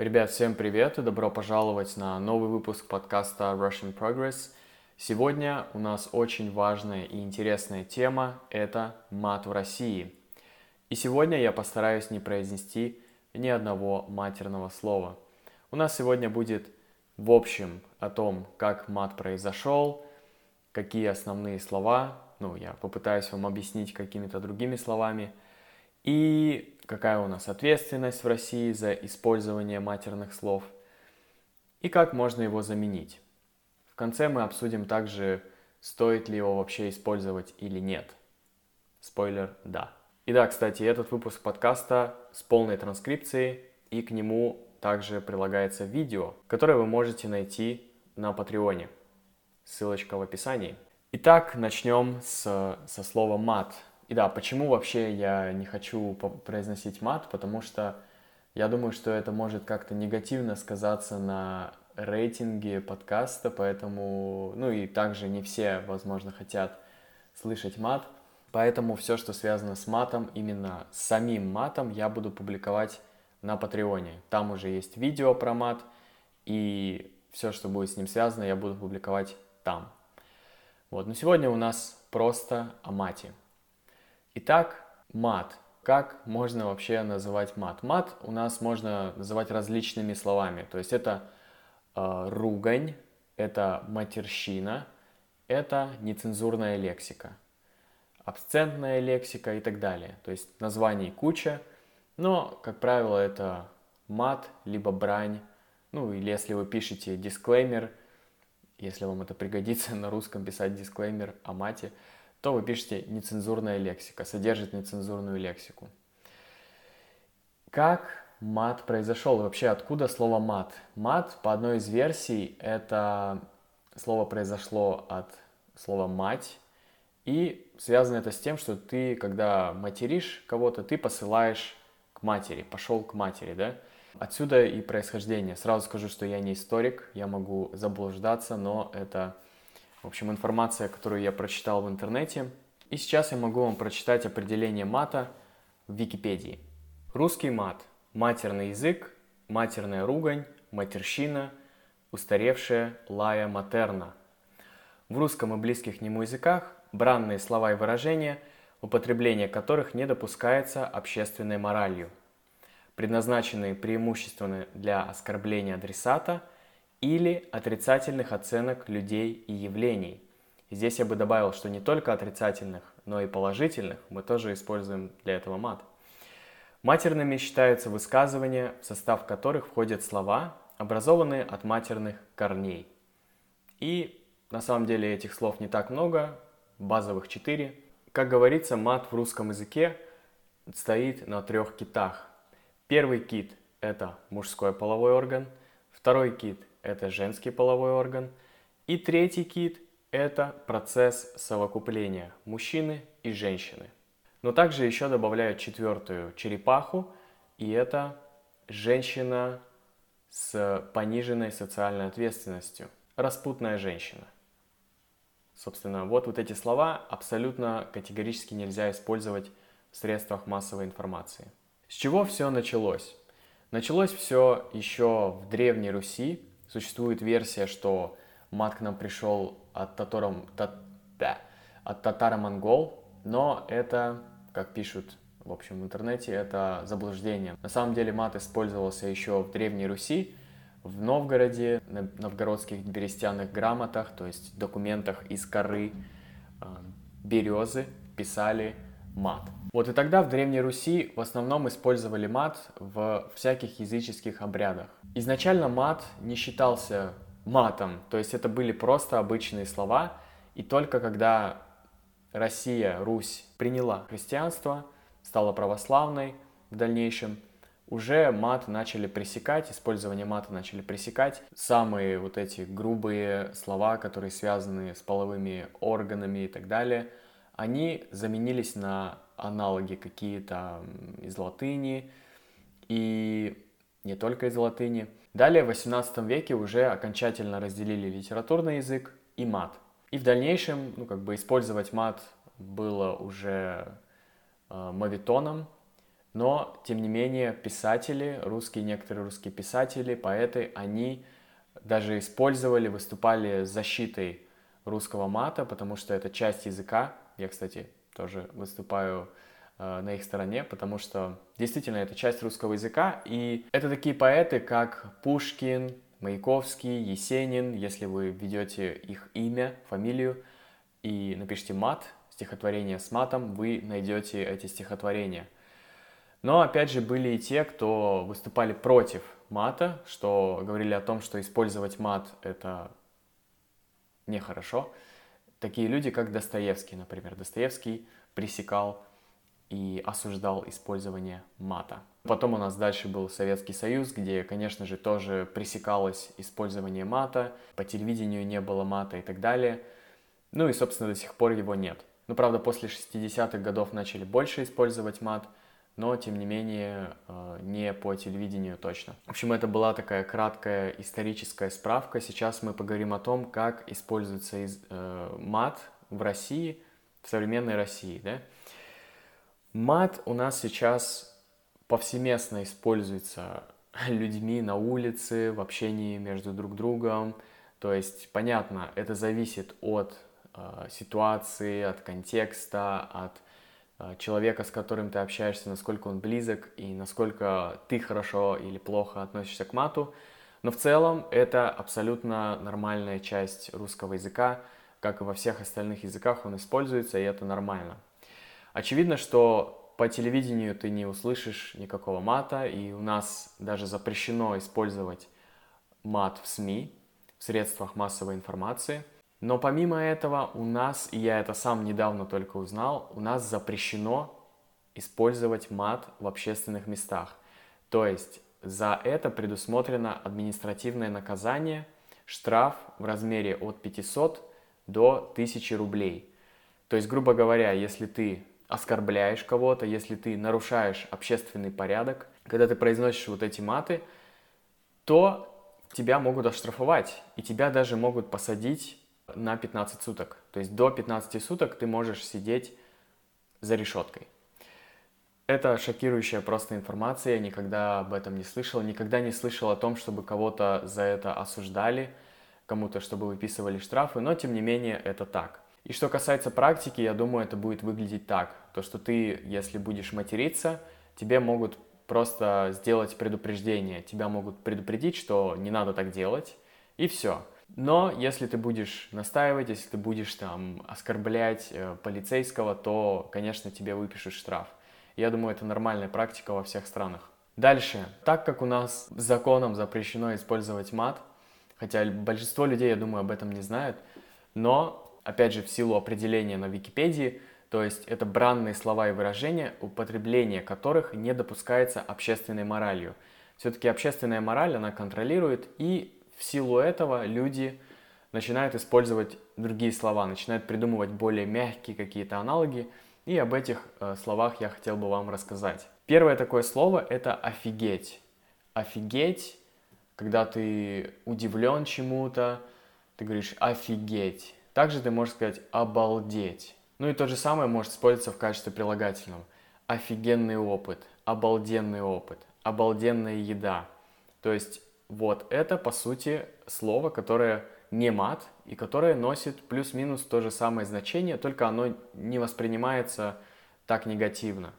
Ребят, всем привет и добро пожаловать на новый выпуск подкаста Russian Progress. Сегодня у нас очень важная и интересная тема – это мат в России. И сегодня я постараюсь не произнести ни одного матерного слова. У нас сегодня будет в общем о том, как мат произошел, какие основные слова, ну, я попытаюсь вам объяснить какими-то другими словами, и какая у нас ответственность в России за использование матерных слов и как можно его заменить. В конце мы обсудим также, стоит ли его вообще использовать или нет. Спойлер – да. И да, кстати, этот выпуск подкаста с полной транскрипцией, и к нему также прилагается видео, которое вы можете найти на Патреоне. Ссылочка в описании. Итак, начнем с, со слова «мат». И да, почему вообще я не хочу произносить мат? Потому что я думаю, что это может как-то негативно сказаться на рейтинге подкаста, поэтому, ну и также не все, возможно, хотят слышать мат. Поэтому все, что связано с матом, именно с самим матом, я буду публиковать на Патреоне. Там уже есть видео про мат, и все, что будет с ним связано, я буду публиковать там. Вот, но сегодня у нас просто о мате. Итак, мат. Как можно вообще называть мат? Мат у нас можно называть различными словами. То есть это э, ругань, это матерщина, это нецензурная лексика, абсцентная лексика и так далее. То есть названий куча, но, как правило, это мат, либо брань. Ну, или если вы пишете дисклеймер, если вам это пригодится на русском писать дисклеймер о мате – то вы пишете нецензурная лексика, содержит нецензурную лексику. Как мат произошел? Вообще, откуда слово мат? Мат, по одной из версий, это слово произошло от слова мать, и связано это с тем, что ты, когда материшь кого-то, ты посылаешь к матери, пошел к матери, да? Отсюда и происхождение. Сразу скажу, что я не историк, я могу заблуждаться, но это в общем, информация, которую я прочитал в интернете. И сейчас я могу вам прочитать определение мата в Википедии. Русский мат – матерный язык, матерная ругань, матерщина, устаревшая лая матерна. В русском и близких нему языках бранные слова и выражения, употребление которых не допускается общественной моралью, предназначенные преимущественно для оскорбления адресата – или отрицательных оценок людей и явлений. здесь я бы добавил, что не только отрицательных, но и положительных мы тоже используем для этого мат. Матерными считаются высказывания, в состав которых входят слова, образованные от матерных корней. И на самом деле этих слов не так много, базовых четыре. Как говорится, мат в русском языке стоит на трех китах. Первый кит – это мужской половой орган, второй кит это женский половой орган. И третий кит – это процесс совокупления мужчины и женщины. Но также еще добавляют четвертую черепаху, и это женщина с пониженной социальной ответственностью, распутная женщина. Собственно, вот, вот эти слова абсолютно категорически нельзя использовать в средствах массовой информации. С чего все началось? Началось все еще в Древней Руси, Существует версия, что мат к нам пришел от, татаром, та, да, от татаро-монгол, но это, как пишут в общем в интернете, это заблуждение. На самом деле мат использовался еще в Древней Руси, в Новгороде, на новгородских берестяных грамотах, то есть документах из коры э, березы писали мат. Вот и тогда в Древней Руси в основном использовали мат в всяких языческих обрядах. Изначально мат не считался матом, то есть это были просто обычные слова, и только когда Россия, Русь приняла христианство, стала православной в дальнейшем, уже мат начали пресекать, использование мата начали пресекать. Самые вот эти грубые слова, которые связаны с половыми органами и так далее – они заменились на аналоги какие-то из латыни и не только из латыни. Далее в 18 веке уже окончательно разделили литературный язык и мат. И в дальнейшем, ну, как бы использовать мат было уже э, мавитоном. Но, тем не менее, писатели, русские, некоторые русские писатели, поэты, они даже использовали, выступали с защитой русского мата, потому что это часть языка. Я, кстати, тоже выступаю э, на их стороне, потому что действительно это часть русского языка. И это такие поэты, как Пушкин, Маяковский, Есенин. Если вы введете их имя, фамилию и напишите мат, стихотворение с матом, вы найдете эти стихотворения. Но опять же были и те, кто выступали против мата, что говорили о том, что использовать мат это нехорошо. Такие люди, как Достоевский, например. Достоевский пресекал и осуждал использование мата. Потом у нас дальше был Советский Союз, где, конечно же, тоже пресекалось использование мата, по телевидению не было мата и так далее. Ну и, собственно, до сих пор его нет. Ну, правда, после 60-х годов начали больше использовать мат – но, тем не менее, э, не по телевидению точно. В общем, это была такая краткая историческая справка. Сейчас мы поговорим о том, как используется э, мат в России, в современной России. Да? Мат у нас сейчас повсеместно используется людьми на улице, в общении между друг другом. То есть, понятно, это зависит от э, ситуации, от контекста, от человека, с которым ты общаешься, насколько он близок и насколько ты хорошо или плохо относишься к мату. Но в целом это абсолютно нормальная часть русского языка, как и во всех остальных языках он используется, и это нормально. Очевидно, что по телевидению ты не услышишь никакого мата, и у нас даже запрещено использовать мат в СМИ, в средствах массовой информации – но помимо этого у нас, и я это сам недавно только узнал, у нас запрещено использовать мат в общественных местах. То есть за это предусмотрено административное наказание, штраф в размере от 500 до 1000 рублей. То есть, грубо говоря, если ты оскорбляешь кого-то, если ты нарушаешь общественный порядок, когда ты произносишь вот эти маты, то тебя могут оштрафовать, и тебя даже могут посадить на 15 суток. То есть до 15 суток ты можешь сидеть за решеткой. Это шокирующая просто информация, я никогда об этом не слышал, никогда не слышал о том, чтобы кого-то за это осуждали, кому-то, чтобы выписывали штрафы, но тем не менее это так. И что касается практики, я думаю, это будет выглядеть так. То, что ты, если будешь материться, тебе могут просто сделать предупреждение. Тебя могут предупредить, что не надо так делать, и все. Но если ты будешь настаивать, если ты будешь там оскорблять э, полицейского, то, конечно, тебе выпишут штраф. Я думаю, это нормальная практика во всех странах. Дальше, так как у нас законом запрещено использовать мат, хотя большинство людей, я думаю, об этом не знают, но, опять же, в силу определения на Википедии, то есть это бранные слова и выражения, употребление которых не допускается общественной моралью. Все-таки общественная мораль, она контролирует и в силу этого люди начинают использовать другие слова, начинают придумывать более мягкие какие-то аналоги, и об этих э, словах я хотел бы вам рассказать. Первое такое слово – это «офигеть». «Офигеть», когда ты удивлен чему-то, ты говоришь «офигеть». Также ты можешь сказать «обалдеть». Ну и то же самое может использоваться в качестве прилагательного. Офигенный опыт, обалденный опыт, обалденная еда. То есть вот это, по сути, слово, которое не мат и которое носит плюс-минус то же самое значение, только оно не воспринимается так негативно.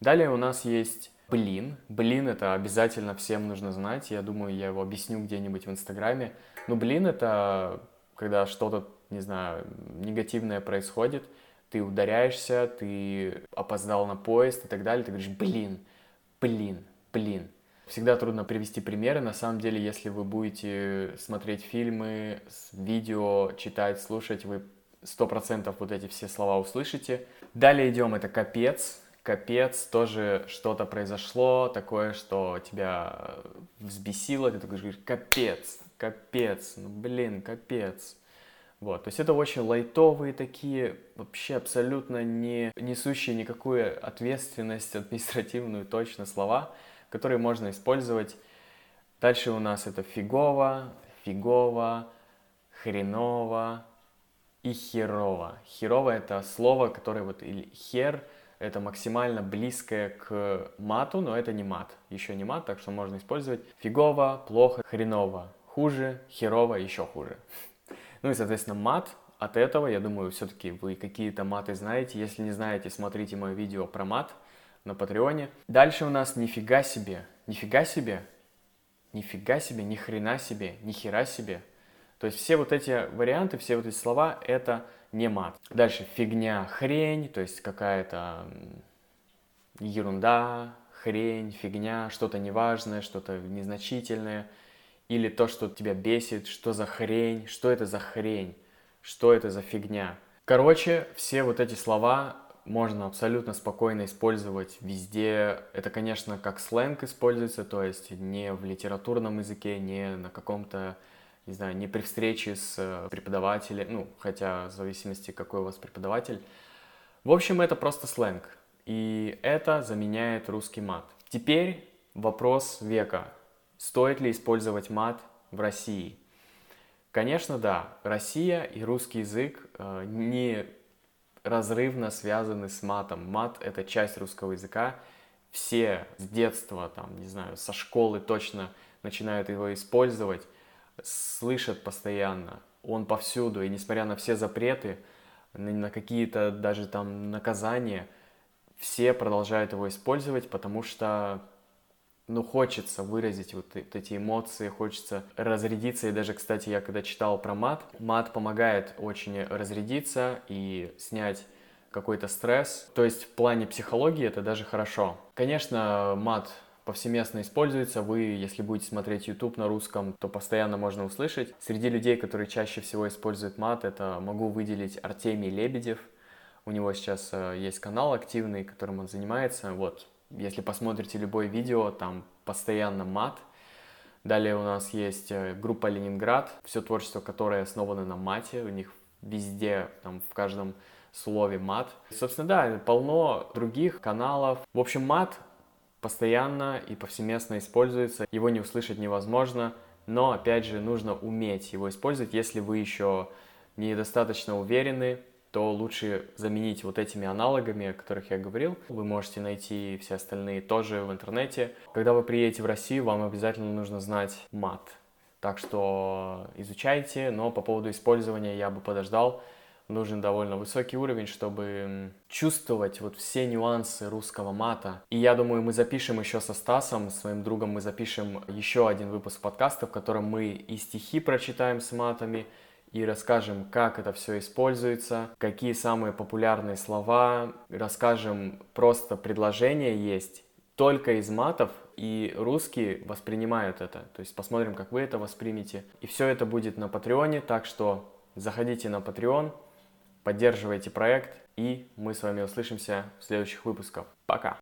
Далее у нас есть блин. Блин это обязательно всем нужно знать. Я думаю, я его объясню где-нибудь в Инстаграме. Ну, блин это когда что-то, не знаю, негативное происходит, ты ударяешься, ты опоздал на поезд и так далее, ты говоришь блин, блин, блин. Всегда трудно привести примеры. На самом деле, если вы будете смотреть фильмы, видео, читать, слушать, вы сто процентов вот эти все слова услышите. Далее идем, это капец. Капец, тоже что-то произошло, такое, что тебя взбесило, ты такой говоришь, капец, капец, ну блин, капец. Вот, то есть это очень лайтовые такие, вообще абсолютно не несущие никакую ответственность административную точно слова, которые можно использовать. Дальше у нас это фигово, фигово, хреново и херово. Херово это слово, которое вот или хер, это максимально близкое к мату, но это не мат. Еще не мат, так что можно использовать фигово, плохо, хреново, хуже, херово, еще хуже. Ну и, соответственно, мат от этого, я думаю, все-таки вы какие-то маты знаете. Если не знаете, смотрите мое видео про мат на Патреоне. Дальше у нас нифига себе. Нифига себе. Нифига себе, ни хрена себе, ни хера себе. То есть все вот эти варианты, все вот эти слова, это не мат. Дальше фигня, хрень, то есть какая-то ерунда, хрень, фигня, что-то неважное, что-то незначительное. Или то, что тебя бесит, что за хрень, что это за хрень, что это за фигня. Короче, все вот эти слова можно абсолютно спокойно использовать везде. Это, конечно, как сленг используется, то есть не в литературном языке, не на каком-то, не знаю, не при встрече с э, преподавателем, ну, хотя в зависимости, какой у вас преподаватель. В общем, это просто сленг, и это заменяет русский мат. Теперь вопрос века. Стоит ли использовать мат в России? Конечно, да. Россия и русский язык э, не разрывно связаны с матом. Мат — это часть русского языка. Все с детства, там, не знаю, со школы точно начинают его использовать, слышат постоянно. Он повсюду, и несмотря на все запреты, на какие-то даже там наказания, все продолжают его использовать, потому что ну, хочется выразить вот эти эмоции, хочется разрядиться. И даже, кстати, я когда читал про мат, мат помогает очень разрядиться и снять какой-то стресс. То есть в плане психологии это даже хорошо. Конечно, мат повсеместно используется. Вы, если будете смотреть YouTube на русском, то постоянно можно услышать. Среди людей, которые чаще всего используют мат, это могу выделить Артемий Лебедев. У него сейчас э, есть канал активный, которым он занимается. Вот, если посмотрите любое видео, там постоянно мат. Далее у нас есть э, группа Ленинград, все творчество, которое основано на мате, у них везде, там в каждом слове мат. Собственно, да, полно других каналов. В общем, мат постоянно и повсеместно используется, его не услышать невозможно, но, опять же, нужно уметь его использовать, если вы еще недостаточно уверены то лучше заменить вот этими аналогами, о которых я говорил. Вы можете найти все остальные тоже в интернете. Когда вы приедете в Россию, вам обязательно нужно знать мат. Так что изучайте, но по поводу использования я бы подождал. Нужен довольно высокий уровень, чтобы чувствовать вот все нюансы русского мата. И я думаю, мы запишем еще со Стасом, своим другом, мы запишем еще один выпуск подкаста, в котором мы и стихи прочитаем с матами, и расскажем, как это все используется, какие самые популярные слова, расскажем просто предложения есть только из матов, и русские воспринимают это. То есть посмотрим, как вы это воспримете. И все это будет на Патреоне, так что заходите на Patreon, поддерживайте проект, и мы с вами услышимся в следующих выпусках. Пока!